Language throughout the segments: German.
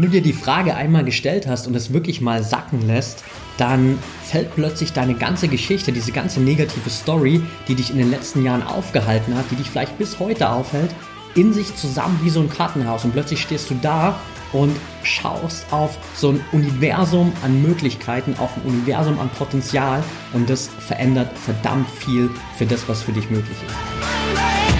Wenn du dir die Frage einmal gestellt hast und es wirklich mal sacken lässt, dann fällt plötzlich deine ganze Geschichte, diese ganze negative Story, die dich in den letzten Jahren aufgehalten hat, die dich vielleicht bis heute aufhält, in sich zusammen wie so ein Kartenhaus. Und plötzlich stehst du da und schaust auf so ein Universum an Möglichkeiten, auf ein Universum an Potenzial und das verändert verdammt viel für das, was für dich möglich ist.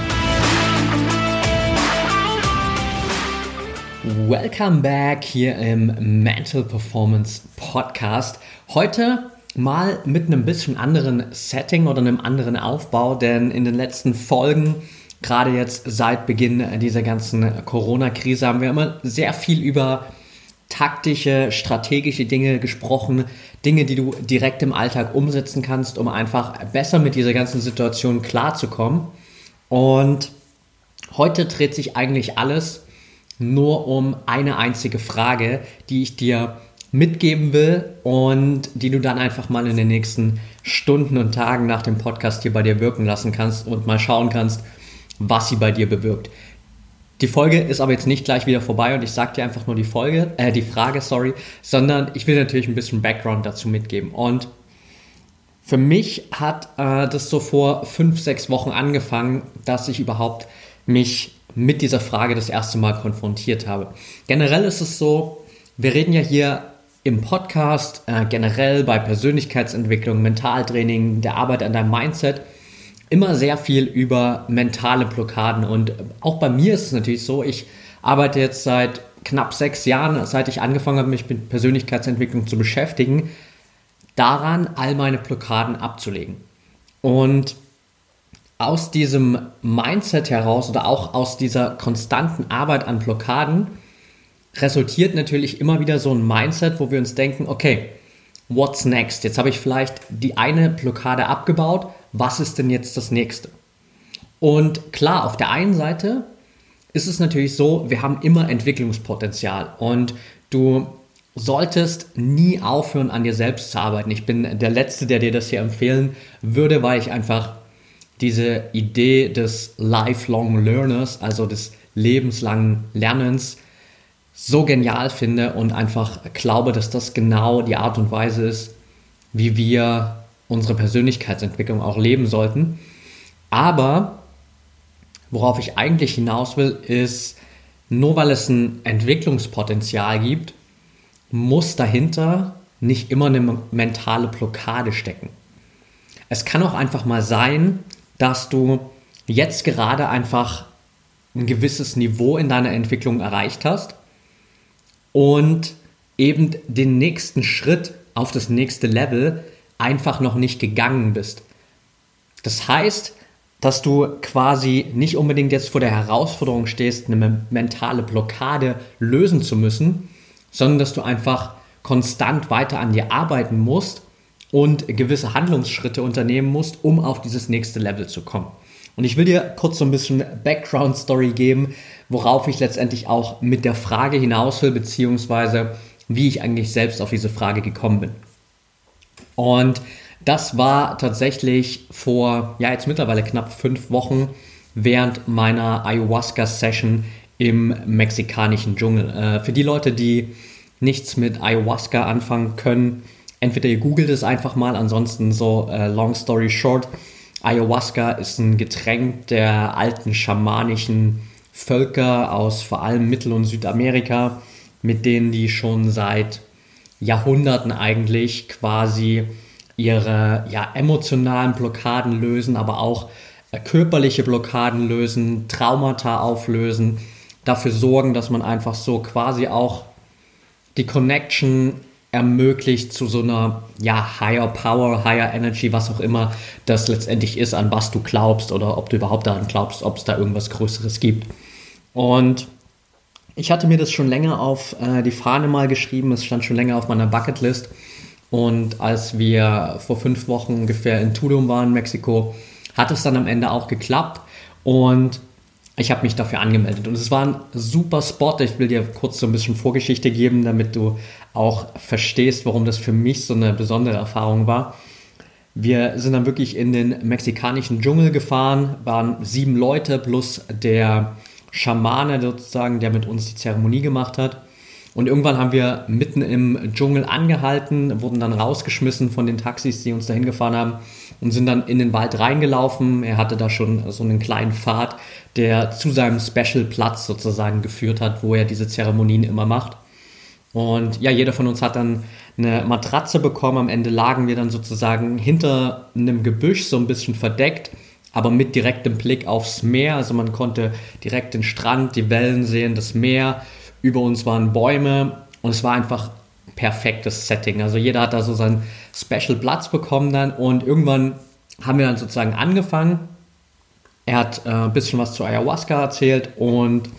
Welcome back hier im Mental Performance Podcast. Heute mal mit einem bisschen anderen Setting oder einem anderen Aufbau, denn in den letzten Folgen, gerade jetzt seit Beginn dieser ganzen Corona-Krise, haben wir immer sehr viel über taktische, strategische Dinge gesprochen, Dinge, die du direkt im Alltag umsetzen kannst, um einfach besser mit dieser ganzen Situation klarzukommen. Und heute dreht sich eigentlich alles nur um eine einzige Frage, die ich dir mitgeben will und die du dann einfach mal in den nächsten Stunden und Tagen nach dem Podcast hier bei dir wirken lassen kannst und mal schauen kannst, was sie bei dir bewirkt. Die Folge ist aber jetzt nicht gleich wieder vorbei und ich sage dir einfach nur die Folge, äh, die Frage, sorry, sondern ich will natürlich ein bisschen Background dazu mitgeben. Und für mich hat äh, das so vor fünf, sechs Wochen angefangen, dass ich überhaupt mich mit dieser Frage das erste Mal konfrontiert habe. Generell ist es so, wir reden ja hier im Podcast, äh, generell bei Persönlichkeitsentwicklung, Mentaltraining, der Arbeit an deinem Mindset, immer sehr viel über mentale Blockaden. Und auch bei mir ist es natürlich so, ich arbeite jetzt seit knapp sechs Jahren, seit ich angefangen habe, mich mit Persönlichkeitsentwicklung zu beschäftigen, daran, all meine Blockaden abzulegen. Und aus diesem Mindset heraus oder auch aus dieser konstanten Arbeit an Blockaden resultiert natürlich immer wieder so ein Mindset, wo wir uns denken, okay, what's next? Jetzt habe ich vielleicht die eine Blockade abgebaut, was ist denn jetzt das nächste? Und klar, auf der einen Seite ist es natürlich so, wir haben immer Entwicklungspotenzial und du solltest nie aufhören, an dir selbst zu arbeiten. Ich bin der Letzte, der dir das hier empfehlen würde, weil ich einfach diese Idee des Lifelong Learners, also des lebenslangen Lernens, so genial finde und einfach glaube, dass das genau die Art und Weise ist, wie wir unsere Persönlichkeitsentwicklung auch leben sollten. Aber worauf ich eigentlich hinaus will, ist, nur weil es ein Entwicklungspotenzial gibt, muss dahinter nicht immer eine mentale Blockade stecken. Es kann auch einfach mal sein, dass du jetzt gerade einfach ein gewisses Niveau in deiner Entwicklung erreicht hast und eben den nächsten Schritt auf das nächste Level einfach noch nicht gegangen bist. Das heißt, dass du quasi nicht unbedingt jetzt vor der Herausforderung stehst, eine mentale Blockade lösen zu müssen, sondern dass du einfach konstant weiter an dir arbeiten musst und gewisse Handlungsschritte unternehmen musst, um auf dieses nächste Level zu kommen. Und ich will dir kurz so ein bisschen Background Story geben, worauf ich letztendlich auch mit der Frage hinaus will, beziehungsweise wie ich eigentlich selbst auf diese Frage gekommen bin. Und das war tatsächlich vor, ja, jetzt mittlerweile knapp fünf Wochen während meiner Ayahuasca-Session im mexikanischen Dschungel. Äh, für die Leute, die nichts mit Ayahuasca anfangen können, entweder ihr googelt es einfach mal, ansonsten so äh, long story short. Ayahuasca ist ein Getränk der alten schamanischen Völker aus vor allem Mittel- und Südamerika, mit denen die schon seit Jahrhunderten eigentlich quasi ihre ja, emotionalen Blockaden lösen, aber auch äh, körperliche Blockaden lösen, Traumata auflösen, dafür sorgen, dass man einfach so quasi auch die Connection ermöglicht zu so einer ja, Higher Power, Higher Energy, was auch immer das letztendlich ist, an was du glaubst oder ob du überhaupt daran glaubst, ob es da irgendwas Größeres gibt. Und ich hatte mir das schon länger auf äh, die Fahne mal geschrieben, es stand schon länger auf meiner Bucketlist. Und als wir vor fünf Wochen ungefähr in Tulum waren, Mexiko, hat es dann am Ende auch geklappt. Und ich habe mich dafür angemeldet. Und es war ein super Spot. Ich will dir kurz so ein bisschen Vorgeschichte geben, damit du auch verstehst, warum das für mich so eine besondere Erfahrung war. Wir sind dann wirklich in den mexikanischen Dschungel gefahren, waren sieben Leute plus der Schamane sozusagen, der mit uns die Zeremonie gemacht hat. Und irgendwann haben wir mitten im Dschungel angehalten, wurden dann rausgeschmissen von den Taxis, die uns dahin gefahren haben und sind dann in den Wald reingelaufen. Er hatte da schon so einen kleinen Pfad, der zu seinem Special-Platz sozusagen geführt hat, wo er diese Zeremonien immer macht. Und ja, jeder von uns hat dann eine Matratze bekommen. Am Ende lagen wir dann sozusagen hinter einem Gebüsch so ein bisschen verdeckt, aber mit direktem Blick aufs Meer. Also man konnte direkt den Strand, die Wellen sehen, das Meer. Über uns waren Bäume und es war einfach perfektes Setting. Also jeder hat da so seinen Special Platz bekommen dann und irgendwann haben wir dann sozusagen angefangen. Er hat äh, ein bisschen was zu Ayahuasca erzählt und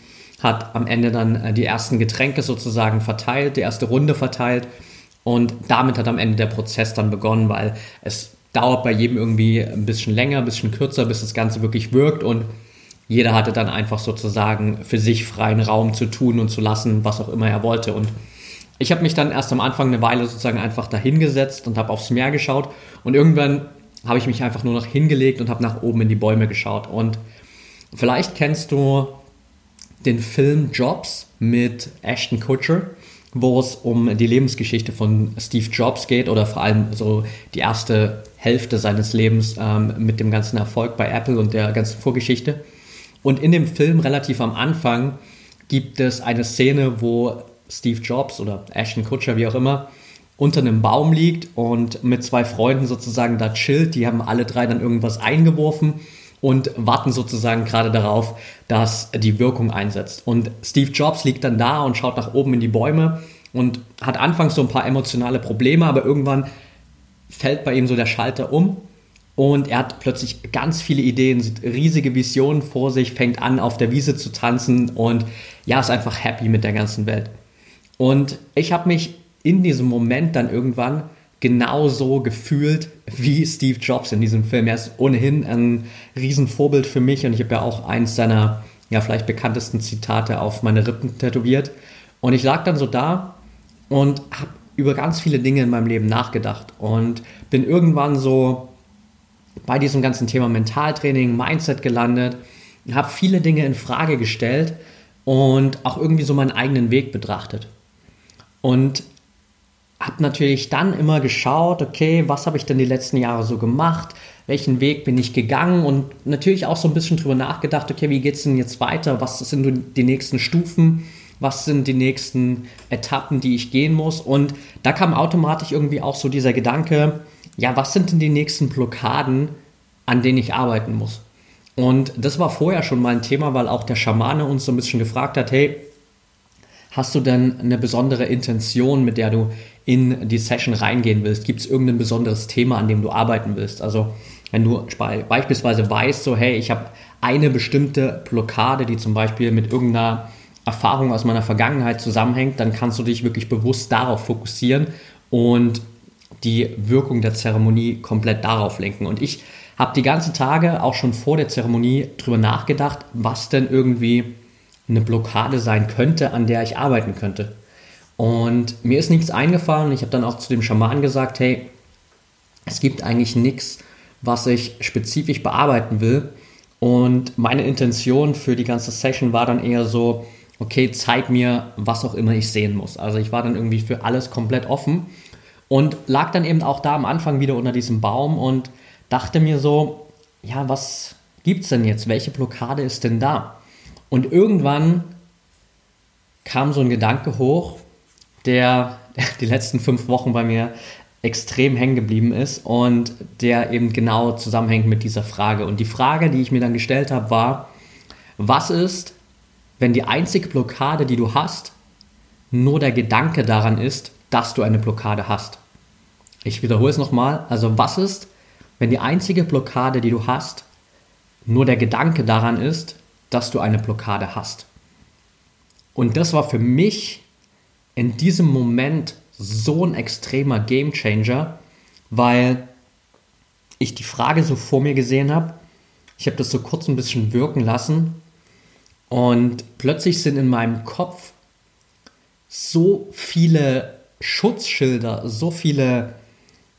hat am Ende dann äh, die ersten Getränke sozusagen verteilt, die erste Runde verteilt und damit hat am Ende der Prozess dann begonnen, weil es dauert bei jedem irgendwie ein bisschen länger, ein bisschen kürzer, bis das Ganze wirklich wirkt und jeder hatte dann einfach sozusagen für sich freien Raum zu tun und zu lassen, was auch immer er wollte. Und ich habe mich dann erst am Anfang eine Weile sozusagen einfach dahingesetzt und habe aufs Meer geschaut und irgendwann habe ich mich einfach nur noch hingelegt und habe nach oben in die Bäume geschaut. Und vielleicht kennst du den Film Jobs mit Ashton Kutcher, wo es um die Lebensgeschichte von Steve Jobs geht oder vor allem so die erste Hälfte seines Lebens ähm, mit dem ganzen Erfolg bei Apple und der ganzen Vorgeschichte. Und in dem Film relativ am Anfang gibt es eine Szene, wo Steve Jobs oder Ashton Kutcher, wie auch immer, unter einem Baum liegt und mit zwei Freunden sozusagen da chillt. Die haben alle drei dann irgendwas eingeworfen und warten sozusagen gerade darauf, dass die Wirkung einsetzt. Und Steve Jobs liegt dann da und schaut nach oben in die Bäume und hat anfangs so ein paar emotionale Probleme, aber irgendwann fällt bei ihm so der Schalter um und er hat plötzlich ganz viele Ideen, sieht riesige Visionen vor sich, fängt an, auf der Wiese zu tanzen und ja, ist einfach happy mit der ganzen Welt. Und ich habe mich in diesem Moment dann irgendwann genauso gefühlt wie Steve Jobs in diesem Film. Er ist ohnehin ein Riesenvorbild für mich und ich habe ja auch eins seiner ja vielleicht bekanntesten Zitate auf meine Rippen tätowiert. Und ich lag dann so da und habe über ganz viele Dinge in meinem Leben nachgedacht und bin irgendwann so bei diesem ganzen Thema Mentaltraining, Mindset gelandet, habe viele Dinge in Frage gestellt und auch irgendwie so meinen eigenen Weg betrachtet. Und habe natürlich dann immer geschaut, okay, was habe ich denn die letzten Jahre so gemacht? Welchen Weg bin ich gegangen? Und natürlich auch so ein bisschen drüber nachgedacht, okay, wie geht es denn jetzt weiter? Was sind die nächsten Stufen? Was sind die nächsten Etappen, die ich gehen muss? Und da kam automatisch irgendwie auch so dieser Gedanke, ja, was sind denn die nächsten Blockaden, an denen ich arbeiten muss? Und das war vorher schon mal ein Thema, weil auch der Schamane uns so ein bisschen gefragt hat, hey, hast du denn eine besondere Intention, mit der du in die Session reingehen willst? Gibt es irgendein besonderes Thema, an dem du arbeiten willst? Also wenn du beispielsweise weißt, so hey, ich habe eine bestimmte Blockade, die zum Beispiel mit irgendeiner Erfahrung aus meiner Vergangenheit zusammenhängt, dann kannst du dich wirklich bewusst darauf fokussieren und die Wirkung der Zeremonie komplett darauf lenken. Und ich habe die ganzen Tage auch schon vor der Zeremonie drüber nachgedacht, was denn irgendwie eine Blockade sein könnte, an der ich arbeiten könnte. Und mir ist nichts eingefallen. Ich habe dann auch zu dem Schaman gesagt, hey, es gibt eigentlich nichts, was ich spezifisch bearbeiten will. Und meine Intention für die ganze Session war dann eher so, okay, zeig mir, was auch immer ich sehen muss. Also ich war dann irgendwie für alles komplett offen und lag dann eben auch da am Anfang wieder unter diesem Baum und dachte mir so, ja, was gibt's denn jetzt? Welche Blockade ist denn da? Und irgendwann kam so ein Gedanke hoch, der die letzten fünf Wochen bei mir extrem hängen geblieben ist und der eben genau zusammenhängt mit dieser Frage. Und die Frage, die ich mir dann gestellt habe, war, was ist, wenn die einzige Blockade, die du hast, nur der Gedanke daran ist, dass du eine Blockade hast? Ich wiederhole es nochmal. Also was ist, wenn die einzige Blockade, die du hast, nur der Gedanke daran ist, dass du eine Blockade hast? Und das war für mich in diesem Moment so ein extremer Game Changer, weil ich die Frage so vor mir gesehen habe. Ich habe das so kurz ein bisschen wirken lassen und plötzlich sind in meinem Kopf so viele Schutzschilder, so viele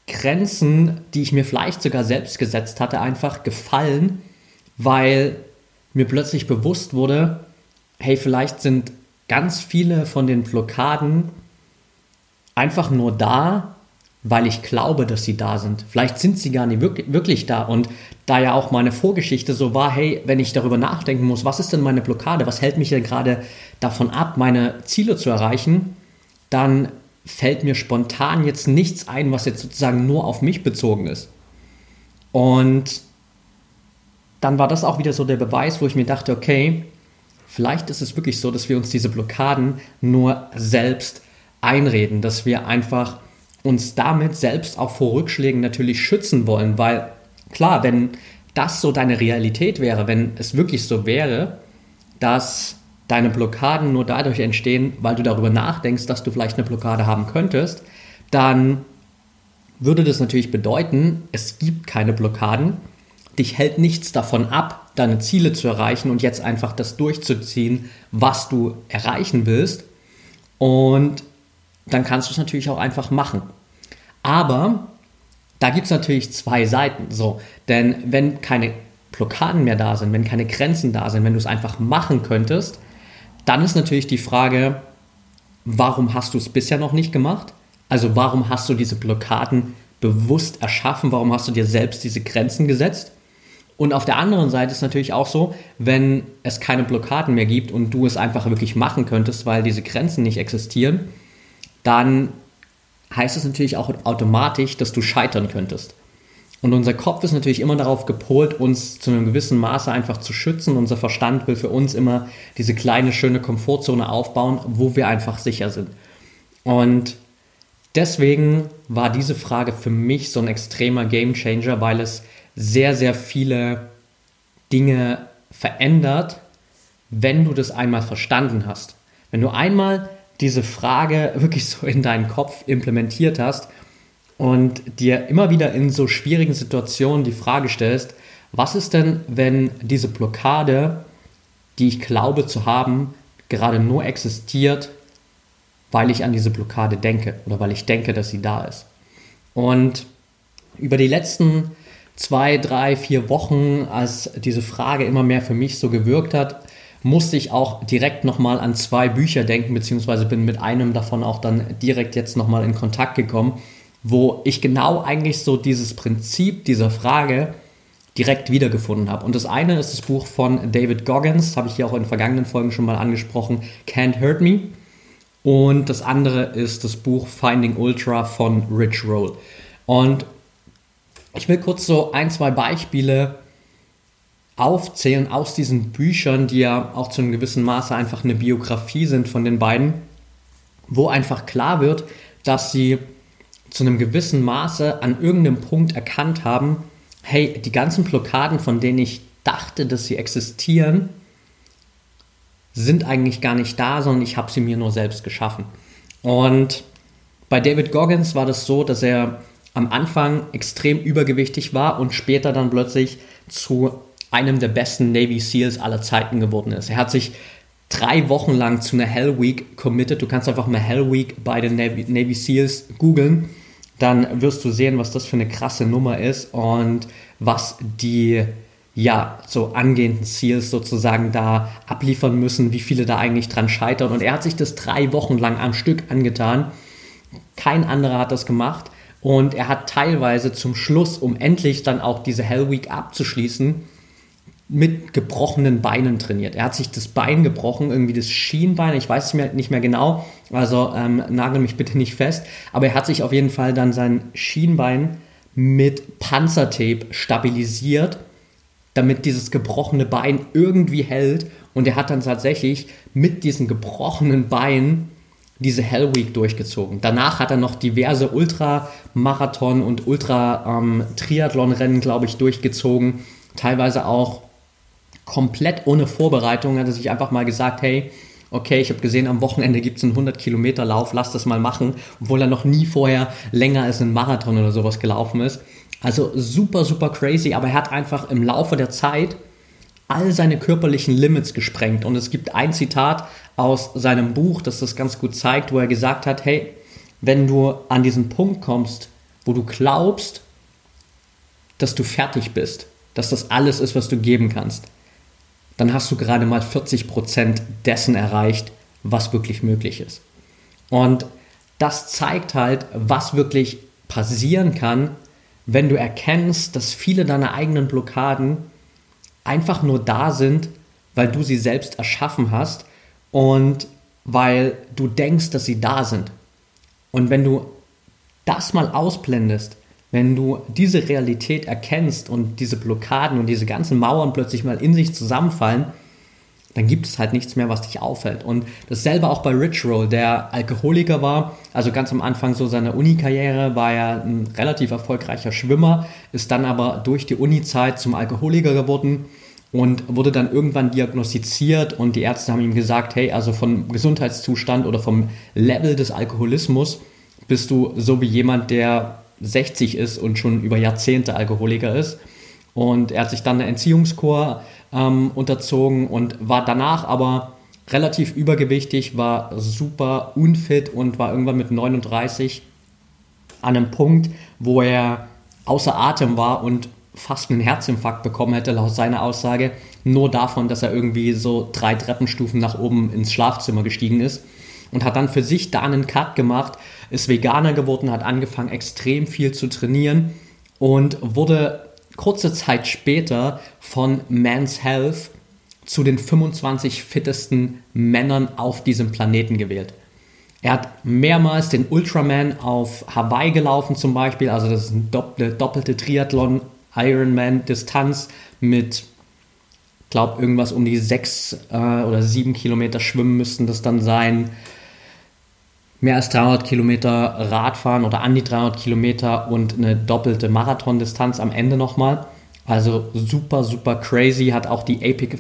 Grenzen, die ich mir vielleicht sogar selbst gesetzt hatte, einfach gefallen, weil mir plötzlich bewusst wurde, hey, vielleicht sind ganz viele von den Blockaden einfach nur da, weil ich glaube, dass sie da sind. Vielleicht sind sie gar nicht wirklich, da. Und da ja auch meine Vorgeschichte so war, hey, wenn ich darüber nachdenken muss, was ist denn meine Blockade, was hält mich denn gerade davon ab, meine Ziele zu erreichen, dann fällt mir spontan jetzt nichts ein, was jetzt sozusagen nur auf mich bezogen ist. Und dann war das auch wieder so der Beweis, wo ich mir dachte, okay, vielleicht ist es wirklich so, dass wir uns diese Blockaden nur selbst einreden, dass wir einfach uns damit selbst auch vor Rückschlägen natürlich schützen wollen, weil klar, wenn das so deine Realität wäre, wenn es wirklich so wäre, dass deine Blockaden nur dadurch entstehen, weil du darüber nachdenkst, dass du vielleicht eine Blockade haben könntest, dann würde das natürlich bedeuten, es gibt keine Blockaden, dich hält nichts davon ab, deine Ziele zu erreichen und jetzt einfach das durchzuziehen, was du erreichen willst. Und dann kannst du es natürlich auch einfach machen. Aber da gibt es natürlich zwei Seiten. So, denn wenn keine Blockaden mehr da sind, wenn keine Grenzen da sind, wenn du es einfach machen könntest, dann ist natürlich die Frage, warum hast du es bisher noch nicht gemacht? Also warum hast du diese Blockaden bewusst erschaffen? Warum hast du dir selbst diese Grenzen gesetzt? Und auf der anderen Seite ist natürlich auch so, wenn es keine Blockaden mehr gibt und du es einfach wirklich machen könntest, weil diese Grenzen nicht existieren, dann heißt es natürlich auch automatisch, dass du scheitern könntest. Und unser Kopf ist natürlich immer darauf gepolt, uns zu einem gewissen Maße einfach zu schützen. Unser Verstand will für uns immer diese kleine, schöne Komfortzone aufbauen, wo wir einfach sicher sind. Und deswegen war diese Frage für mich so ein extremer Game Changer, weil es sehr, sehr viele Dinge verändert, wenn du das einmal verstanden hast. Wenn du einmal diese Frage wirklich so in deinen Kopf implementiert hast und dir immer wieder in so schwierigen Situationen die Frage stellst, was ist denn, wenn diese Blockade, die ich glaube zu haben, gerade nur existiert, weil ich an diese Blockade denke oder weil ich denke, dass sie da ist. Und über die letzten zwei, drei, vier Wochen, als diese Frage immer mehr für mich so gewirkt hat, musste ich auch direkt nochmal an zwei Bücher denken, beziehungsweise bin mit einem davon auch dann direkt jetzt nochmal in Kontakt gekommen, wo ich genau eigentlich so dieses Prinzip dieser Frage direkt wiedergefunden habe. Und das eine ist das Buch von David Goggins, habe ich hier auch in vergangenen Folgen schon mal angesprochen, Can't Hurt Me. Und das andere ist das Buch Finding Ultra von Rich Roll. Und ich will kurz so ein, zwei Beispiele aufzählen aus diesen Büchern, die ja auch zu einem gewissen Maße einfach eine Biografie sind von den beiden, wo einfach klar wird, dass sie zu einem gewissen Maße an irgendeinem Punkt erkannt haben, hey, die ganzen Blockaden, von denen ich dachte, dass sie existieren, sind eigentlich gar nicht da, sondern ich habe sie mir nur selbst geschaffen. Und bei David Goggins war das so, dass er am Anfang extrem übergewichtig war und später dann plötzlich zu einem der besten Navy SEALs aller Zeiten geworden ist. Er hat sich drei Wochen lang zu einer Hell Week committed. Du kannst einfach mal Hell Week bei den Navy, Navy SEALs googeln. Dann wirst du sehen, was das für eine krasse Nummer ist und was die ja, so angehenden SEALs sozusagen da abliefern müssen, wie viele da eigentlich dran scheitern. Und er hat sich das drei Wochen lang am Stück angetan. Kein anderer hat das gemacht. Und er hat teilweise zum Schluss, um endlich dann auch diese Hell Week abzuschließen, mit gebrochenen Beinen trainiert. Er hat sich das Bein gebrochen, irgendwie das Schienbein, ich weiß es nicht mehr genau, also ähm, nagel mich bitte nicht fest, aber er hat sich auf jeden Fall dann sein Schienbein mit Panzertape stabilisiert, damit dieses gebrochene Bein irgendwie hält. Und er hat dann tatsächlich mit diesem gebrochenen Bein diese Hell Week durchgezogen. Danach hat er noch diverse Ultramarathon und Ultra-Triathlon-Rennen, ähm, glaube ich, durchgezogen. Teilweise auch komplett ohne Vorbereitung. Er hat sich einfach mal gesagt, hey, okay, ich habe gesehen, am Wochenende gibt es einen 100 Kilometer Lauf, lass das mal machen, obwohl er noch nie vorher länger als ein Marathon oder sowas gelaufen ist. Also super, super crazy, aber er hat einfach im Laufe der Zeit all seine körperlichen Limits gesprengt. Und es gibt ein Zitat aus seinem Buch, das das ganz gut zeigt, wo er gesagt hat, hey, wenn du an diesen Punkt kommst, wo du glaubst, dass du fertig bist, dass das alles ist, was du geben kannst, dann hast du gerade mal 40 Prozent dessen erreicht, was wirklich möglich ist. Und das zeigt halt, was wirklich passieren kann, wenn du erkennst, dass viele deiner eigenen Blockaden einfach nur da sind, weil du sie selbst erschaffen hast und weil du denkst, dass sie da sind. Und wenn du das mal ausblendest, wenn du diese Realität erkennst und diese Blockaden und diese ganzen Mauern plötzlich mal in sich zusammenfallen, dann gibt es halt nichts mehr, was dich auffällt. Und dasselbe auch bei Rich Roll, der Alkoholiker war, also ganz am Anfang so seiner Uni-Karriere war er ein relativ erfolgreicher Schwimmer, ist dann aber durch die Uni-Zeit zum Alkoholiker geworden und wurde dann irgendwann diagnostiziert und die Ärzte haben ihm gesagt, hey, also vom Gesundheitszustand oder vom Level des Alkoholismus bist du so wie jemand, der 60 ist und schon über Jahrzehnte Alkoholiker ist. Und er hat sich dann eine Entziehungskur ähm, unterzogen und war danach aber relativ übergewichtig, war super unfit und war irgendwann mit 39 an einem Punkt, wo er außer Atem war und fast einen Herzinfarkt bekommen hätte, laut seiner Aussage, nur davon, dass er irgendwie so drei Treppenstufen nach oben ins Schlafzimmer gestiegen ist und hat dann für sich da einen Cut gemacht, ist Veganer geworden, hat angefangen extrem viel zu trainieren und wurde kurze Zeit später von Man's Health zu den 25 fittesten Männern auf diesem Planeten gewählt. Er hat mehrmals den Ultraman auf Hawaii gelaufen zum Beispiel, also das ist eine doppelte Triathlon Ironman-Distanz mit, glaube irgendwas um die sechs äh, oder sieben Kilometer schwimmen müssten das dann sein. Mehr als 300 Kilometer Radfahren oder an die 300 Kilometer und eine doppelte Marathondistanz am Ende nochmal. Also super, super crazy. Hat auch die Epic,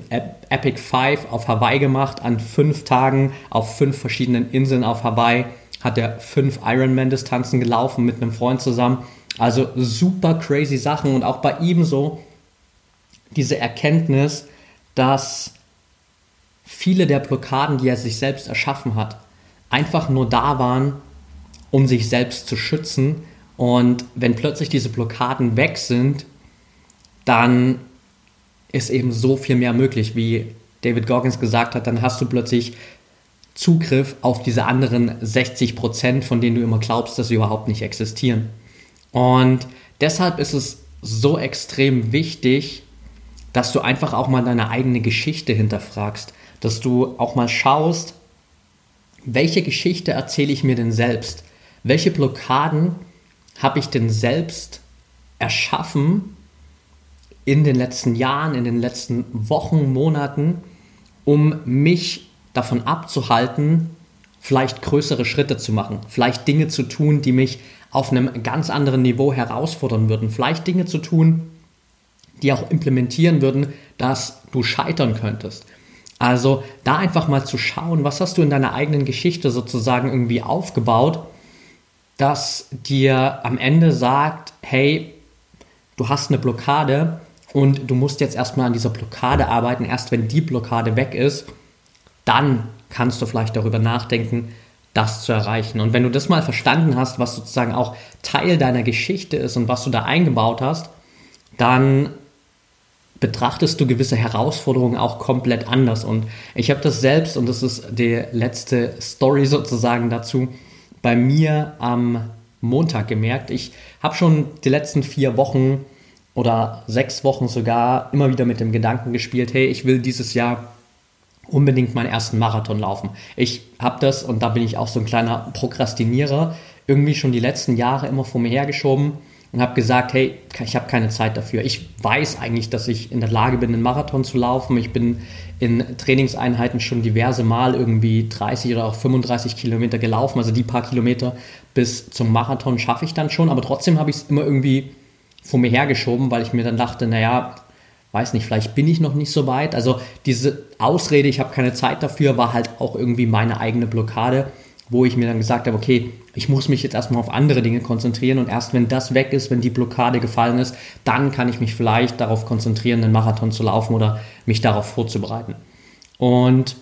Epic Five auf Hawaii gemacht. An fünf Tagen auf fünf verschiedenen Inseln auf Hawaii hat er fünf Ironman-Distanzen gelaufen mit einem Freund zusammen. Also super crazy Sachen und auch bei ihm so diese Erkenntnis, dass viele der Blockaden, die er sich selbst erschaffen hat, einfach nur da waren, um sich selbst zu schützen. Und wenn plötzlich diese Blockaden weg sind, dann ist eben so viel mehr möglich, wie David Goggins gesagt hat, dann hast du plötzlich Zugriff auf diese anderen 60 Prozent, von denen du immer glaubst, dass sie überhaupt nicht existieren. Und deshalb ist es so extrem wichtig, dass du einfach auch mal deine eigene Geschichte hinterfragst, dass du auch mal schaust, welche Geschichte erzähle ich mir denn selbst? Welche Blockaden habe ich denn selbst erschaffen in den letzten Jahren, in den letzten Wochen, Monaten, um mich davon abzuhalten, vielleicht größere Schritte zu machen, vielleicht Dinge zu tun, die mich auf einem ganz anderen Niveau herausfordern würden. Vielleicht Dinge zu tun, die auch implementieren würden, dass du scheitern könntest. Also da einfach mal zu schauen, was hast du in deiner eigenen Geschichte sozusagen irgendwie aufgebaut, dass dir am Ende sagt, hey, du hast eine Blockade und du musst jetzt erstmal an dieser Blockade arbeiten. Erst wenn die Blockade weg ist, dann kannst du vielleicht darüber nachdenken, das zu erreichen. Und wenn du das mal verstanden hast, was sozusagen auch Teil deiner Geschichte ist und was du da eingebaut hast, dann betrachtest du gewisse Herausforderungen auch komplett anders. Und ich habe das selbst, und das ist die letzte Story sozusagen dazu, bei mir am Montag gemerkt. Ich habe schon die letzten vier Wochen oder sechs Wochen sogar immer wieder mit dem Gedanken gespielt, hey, ich will dieses Jahr unbedingt meinen ersten Marathon laufen. Ich habe das, und da bin ich auch so ein kleiner Prokrastinierer, irgendwie schon die letzten Jahre immer vor mir hergeschoben und habe gesagt, hey, ich habe keine Zeit dafür. Ich weiß eigentlich, dass ich in der Lage bin, einen Marathon zu laufen. Ich bin in Trainingseinheiten schon diverse Mal irgendwie 30 oder auch 35 Kilometer gelaufen. Also die paar Kilometer bis zum Marathon schaffe ich dann schon. Aber trotzdem habe ich es immer irgendwie vor mir hergeschoben, weil ich mir dann dachte, naja, weiß nicht, vielleicht bin ich noch nicht so weit. Also diese Ausrede, ich habe keine Zeit dafür, war halt auch irgendwie meine eigene Blockade, wo ich mir dann gesagt habe, okay, ich muss mich jetzt erstmal auf andere Dinge konzentrieren und erst wenn das weg ist, wenn die Blockade gefallen ist, dann kann ich mich vielleicht darauf konzentrieren, einen Marathon zu laufen oder mich darauf vorzubereiten. Und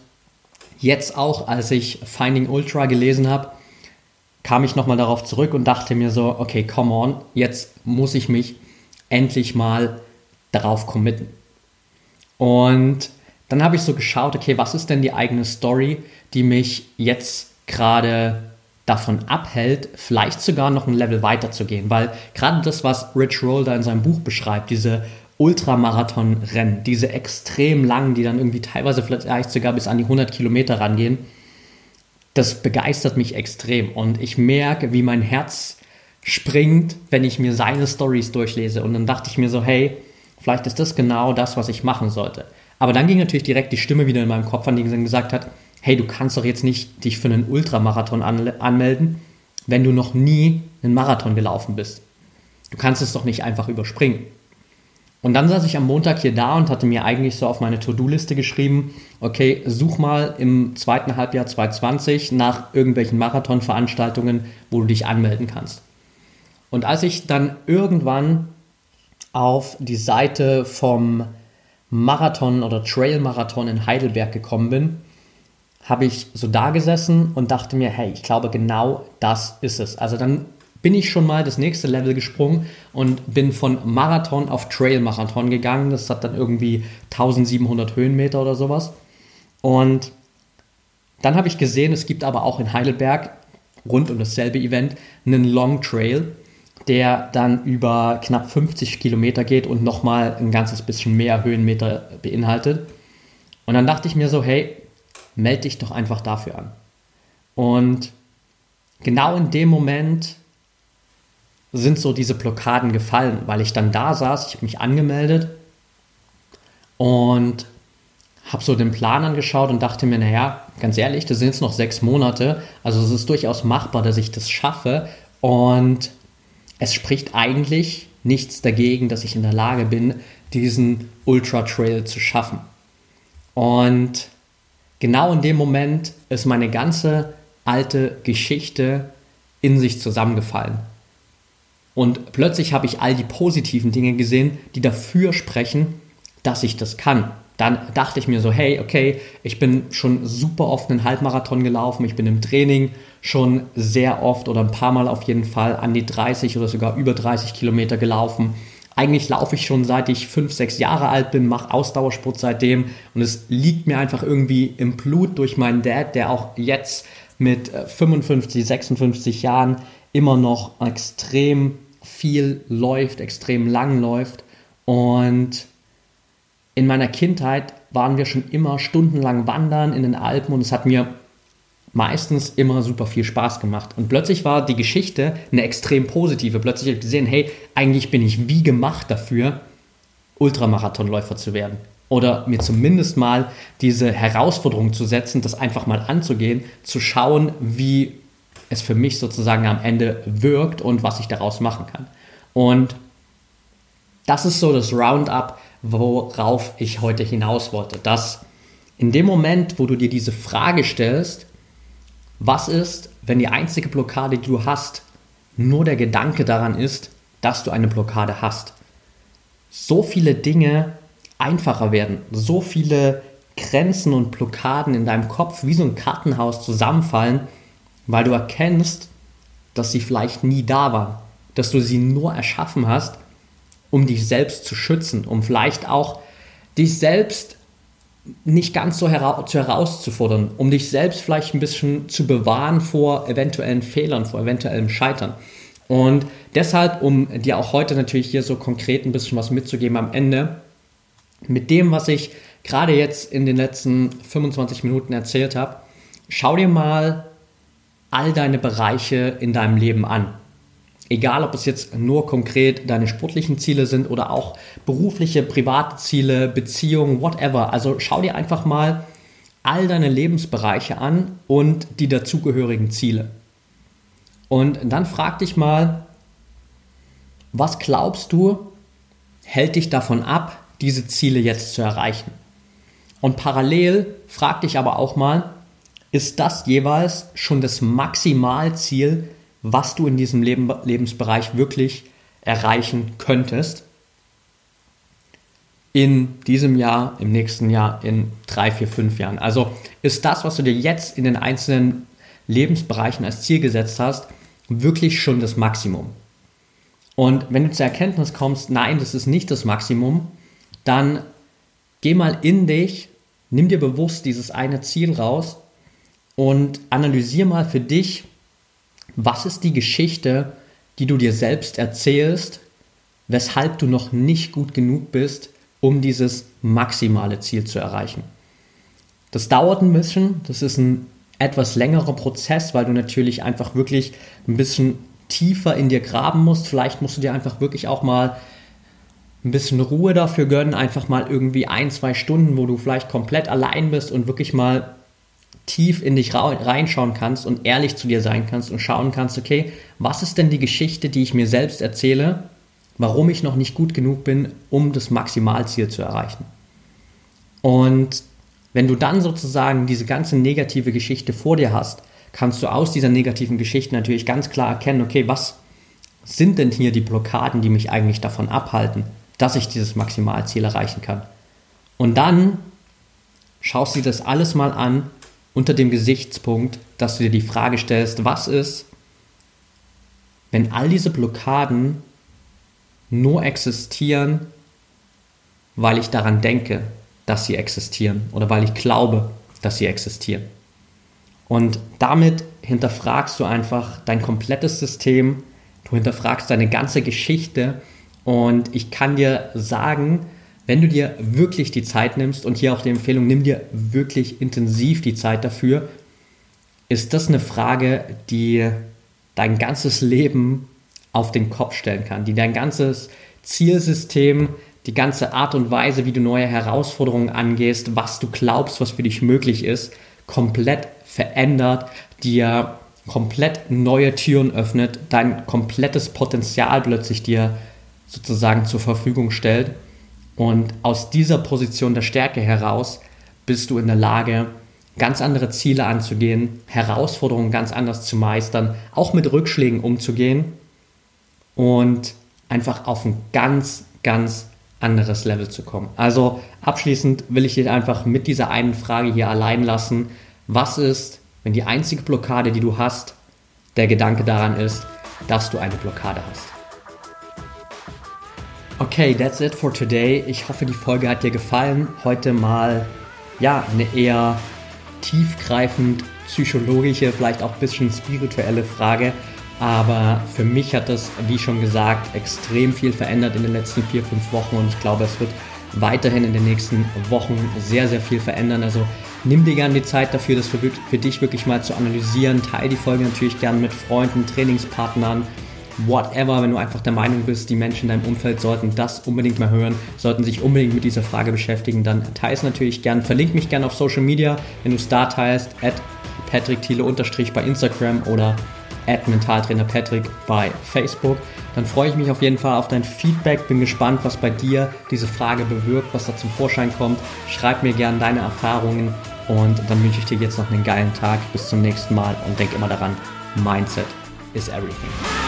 jetzt auch, als ich Finding Ultra gelesen habe, kam ich nochmal darauf zurück und dachte mir so, okay, come on, jetzt muss ich mich endlich mal darauf committen. Und dann habe ich so geschaut, okay, was ist denn die eigene Story, die mich jetzt gerade davon abhält, vielleicht sogar noch ein Level weiter zu gehen. Weil gerade das, was Rich Roll da in seinem Buch beschreibt, diese Ultramarathon-Rennen, diese extrem langen, die dann irgendwie teilweise vielleicht sogar bis an die 100 Kilometer rangehen, das begeistert mich extrem. Und ich merke, wie mein Herz springt, wenn ich mir seine Stories durchlese. Und dann dachte ich mir so, hey, vielleicht ist das genau das, was ich machen sollte. Aber dann ging natürlich direkt die Stimme wieder in meinem Kopf an, die gesagt hat, hey, du kannst doch jetzt nicht dich für einen Ultramarathon anmelden, wenn du noch nie einen Marathon gelaufen bist. Du kannst es doch nicht einfach überspringen. Und dann saß ich am Montag hier da und hatte mir eigentlich so auf meine To-Do-Liste geschrieben, okay, such mal im zweiten Halbjahr 2020 nach irgendwelchen Marathonveranstaltungen, wo du dich anmelden kannst. Und als ich dann irgendwann auf die Seite vom Marathon oder Trail-Marathon in Heidelberg gekommen bin, habe ich so da gesessen und dachte mir, hey, ich glaube, genau das ist es. Also dann bin ich schon mal das nächste Level gesprungen und bin von Marathon auf Trail-Marathon gegangen. Das hat dann irgendwie 1700 Höhenmeter oder sowas. Und dann habe ich gesehen, es gibt aber auch in Heidelberg rund um dasselbe Event einen Long Trail, der dann über knapp 50 Kilometer geht und nochmal ein ganzes bisschen mehr Höhenmeter beinhaltet. Und dann dachte ich mir so, hey, melde dich doch einfach dafür an. Und genau in dem Moment sind so diese Blockaden gefallen, weil ich dann da saß, ich habe mich angemeldet und habe so den Plan angeschaut und dachte mir, naja, ganz ehrlich, das sind jetzt noch sechs Monate, also es ist durchaus machbar, dass ich das schaffe und es spricht eigentlich nichts dagegen, dass ich in der Lage bin, diesen Ultra Trail zu schaffen. Und genau in dem Moment ist meine ganze alte Geschichte in sich zusammengefallen. Und plötzlich habe ich all die positiven Dinge gesehen, die dafür sprechen, dass ich das kann. Dann dachte ich mir so, hey, okay, ich bin schon super oft einen Halbmarathon gelaufen, ich bin im Training schon sehr oft oder ein paar Mal auf jeden Fall an die 30 oder sogar über 30 Kilometer gelaufen. Eigentlich laufe ich schon seit ich fünf, sechs Jahre alt bin, mache Ausdauersport seitdem und es liegt mir einfach irgendwie im Blut durch meinen Dad, der auch jetzt mit 55, äh, 56 Jahren immer noch extrem viel läuft, extrem lang läuft. Und in meiner Kindheit waren wir schon immer stundenlang wandern in den Alpen und es hat mir meistens immer super viel Spaß gemacht. Und plötzlich war die Geschichte eine extrem positive. Plötzlich habe ich gesehen, hey, eigentlich bin ich wie gemacht dafür, Ultramarathonläufer zu werden. Oder mir zumindest mal diese Herausforderung zu setzen, das einfach mal anzugehen, zu schauen, wie es für mich sozusagen am Ende wirkt und was ich daraus machen kann. Und das ist so das Roundup, worauf ich heute hinaus wollte. Dass in dem Moment, wo du dir diese Frage stellst, was ist, wenn die einzige Blockade, die du hast, nur der Gedanke daran ist, dass du eine Blockade hast? So viele Dinge einfacher werden, so viele Grenzen und Blockaden in deinem Kopf wie so ein Kartenhaus zusammenfallen, weil du erkennst, dass sie vielleicht nie da waren, dass du sie nur erschaffen hast, um dich selbst zu schützen, um vielleicht auch dich selbst nicht ganz so hera herauszufordern, um dich selbst vielleicht ein bisschen zu bewahren vor eventuellen Fehlern, vor eventuellem Scheitern. Und deshalb, um dir auch heute natürlich hier so konkret ein bisschen was mitzugeben am Ende, mit dem, was ich gerade jetzt in den letzten 25 Minuten erzählt habe, schau dir mal all deine Bereiche in deinem Leben an. Egal, ob es jetzt nur konkret deine sportlichen Ziele sind oder auch berufliche, private Ziele, Beziehungen, whatever. Also schau dir einfach mal all deine Lebensbereiche an und die dazugehörigen Ziele. Und dann frag dich mal, was glaubst du, hält dich davon ab, diese Ziele jetzt zu erreichen. Und parallel frag dich aber auch mal, ist das jeweils schon das Maximalziel, was du in diesem Leben, Lebensbereich wirklich erreichen könntest? In diesem Jahr, im nächsten Jahr, in drei, vier, fünf Jahren. Also ist das, was du dir jetzt in den einzelnen Lebensbereichen als Ziel gesetzt hast, wirklich schon das Maximum. Und wenn du zur Erkenntnis kommst, nein, das ist nicht das Maximum, dann geh mal in dich, nimm dir bewusst dieses eine Ziel raus und analysier mal für dich, was ist die Geschichte, die du dir selbst erzählst, weshalb du noch nicht gut genug bist, um dieses maximale Ziel zu erreichen. Das dauert ein bisschen, das ist ein etwas längerer Prozess, weil du natürlich einfach wirklich ein bisschen tiefer in dir graben musst. Vielleicht musst du dir einfach wirklich auch mal ein bisschen Ruhe dafür gönnen, einfach mal irgendwie ein, zwei Stunden, wo du vielleicht komplett allein bist und wirklich mal tief in dich reinschauen kannst und ehrlich zu dir sein kannst und schauen kannst, okay, was ist denn die Geschichte, die ich mir selbst erzähle, warum ich noch nicht gut genug bin, um das Maximalziel zu erreichen. Und wenn du dann sozusagen diese ganze negative Geschichte vor dir hast, kannst du aus dieser negativen Geschichte natürlich ganz klar erkennen, okay, was sind denn hier die Blockaden, die mich eigentlich davon abhalten, dass ich dieses Maximalziel erreichen kann. Und dann schaust du dir das alles mal an unter dem Gesichtspunkt, dass du dir die Frage stellst, was ist, wenn all diese Blockaden nur existieren, weil ich daran denke, dass sie existieren oder weil ich glaube, dass sie existieren. Und damit hinterfragst du einfach dein komplettes System, du hinterfragst deine ganze Geschichte und ich kann dir sagen, wenn du dir wirklich die Zeit nimmst und hier auch die Empfehlung, nimm dir wirklich intensiv die Zeit dafür, ist das eine Frage, die dein ganzes Leben auf den Kopf stellen kann, die dein ganzes Zielsystem die ganze Art und Weise, wie du neue Herausforderungen angehst, was du glaubst, was für dich möglich ist, komplett verändert, dir komplett neue Türen öffnet, dein komplettes Potenzial plötzlich dir sozusagen zur Verfügung stellt. Und aus dieser Position der Stärke heraus bist du in der Lage, ganz andere Ziele anzugehen, Herausforderungen ganz anders zu meistern, auch mit Rückschlägen umzugehen und einfach auf ein ganz, ganz anderes Level zu kommen. Also abschließend will ich dich einfach mit dieser einen Frage hier allein lassen. Was ist, wenn die einzige Blockade, die du hast, der Gedanke daran ist, dass du eine Blockade hast? Okay, that's it for today. Ich hoffe, die Folge hat dir gefallen. Heute mal, ja, eine eher tiefgreifend psychologische, vielleicht auch ein bisschen spirituelle Frage. Aber für mich hat das, wie schon gesagt, extrem viel verändert in den letzten vier, fünf Wochen und ich glaube, es wird weiterhin in den nächsten Wochen sehr, sehr viel verändern. Also nimm dir gerne die Zeit dafür, das für, für dich wirklich mal zu analysieren. Teil die Folge natürlich gerne mit Freunden, Trainingspartnern, whatever, wenn du einfach der Meinung bist, die Menschen in deinem Umfeld sollten das unbedingt mal hören, sollten sich unbedingt mit dieser Frage beschäftigen, dann teile es natürlich gern. Verlink mich gerne auf Social Media, wenn du es da teilst, at Patrick Thiele unterstrich bei Instagram oder Mentaltrainer Patrick bei Facebook. Dann freue ich mich auf jeden Fall auf dein Feedback. Bin gespannt, was bei dir diese Frage bewirkt, was da zum Vorschein kommt. Schreib mir gerne deine Erfahrungen und dann wünsche ich dir jetzt noch einen geilen Tag. Bis zum nächsten Mal und denk immer daran, Mindset is everything.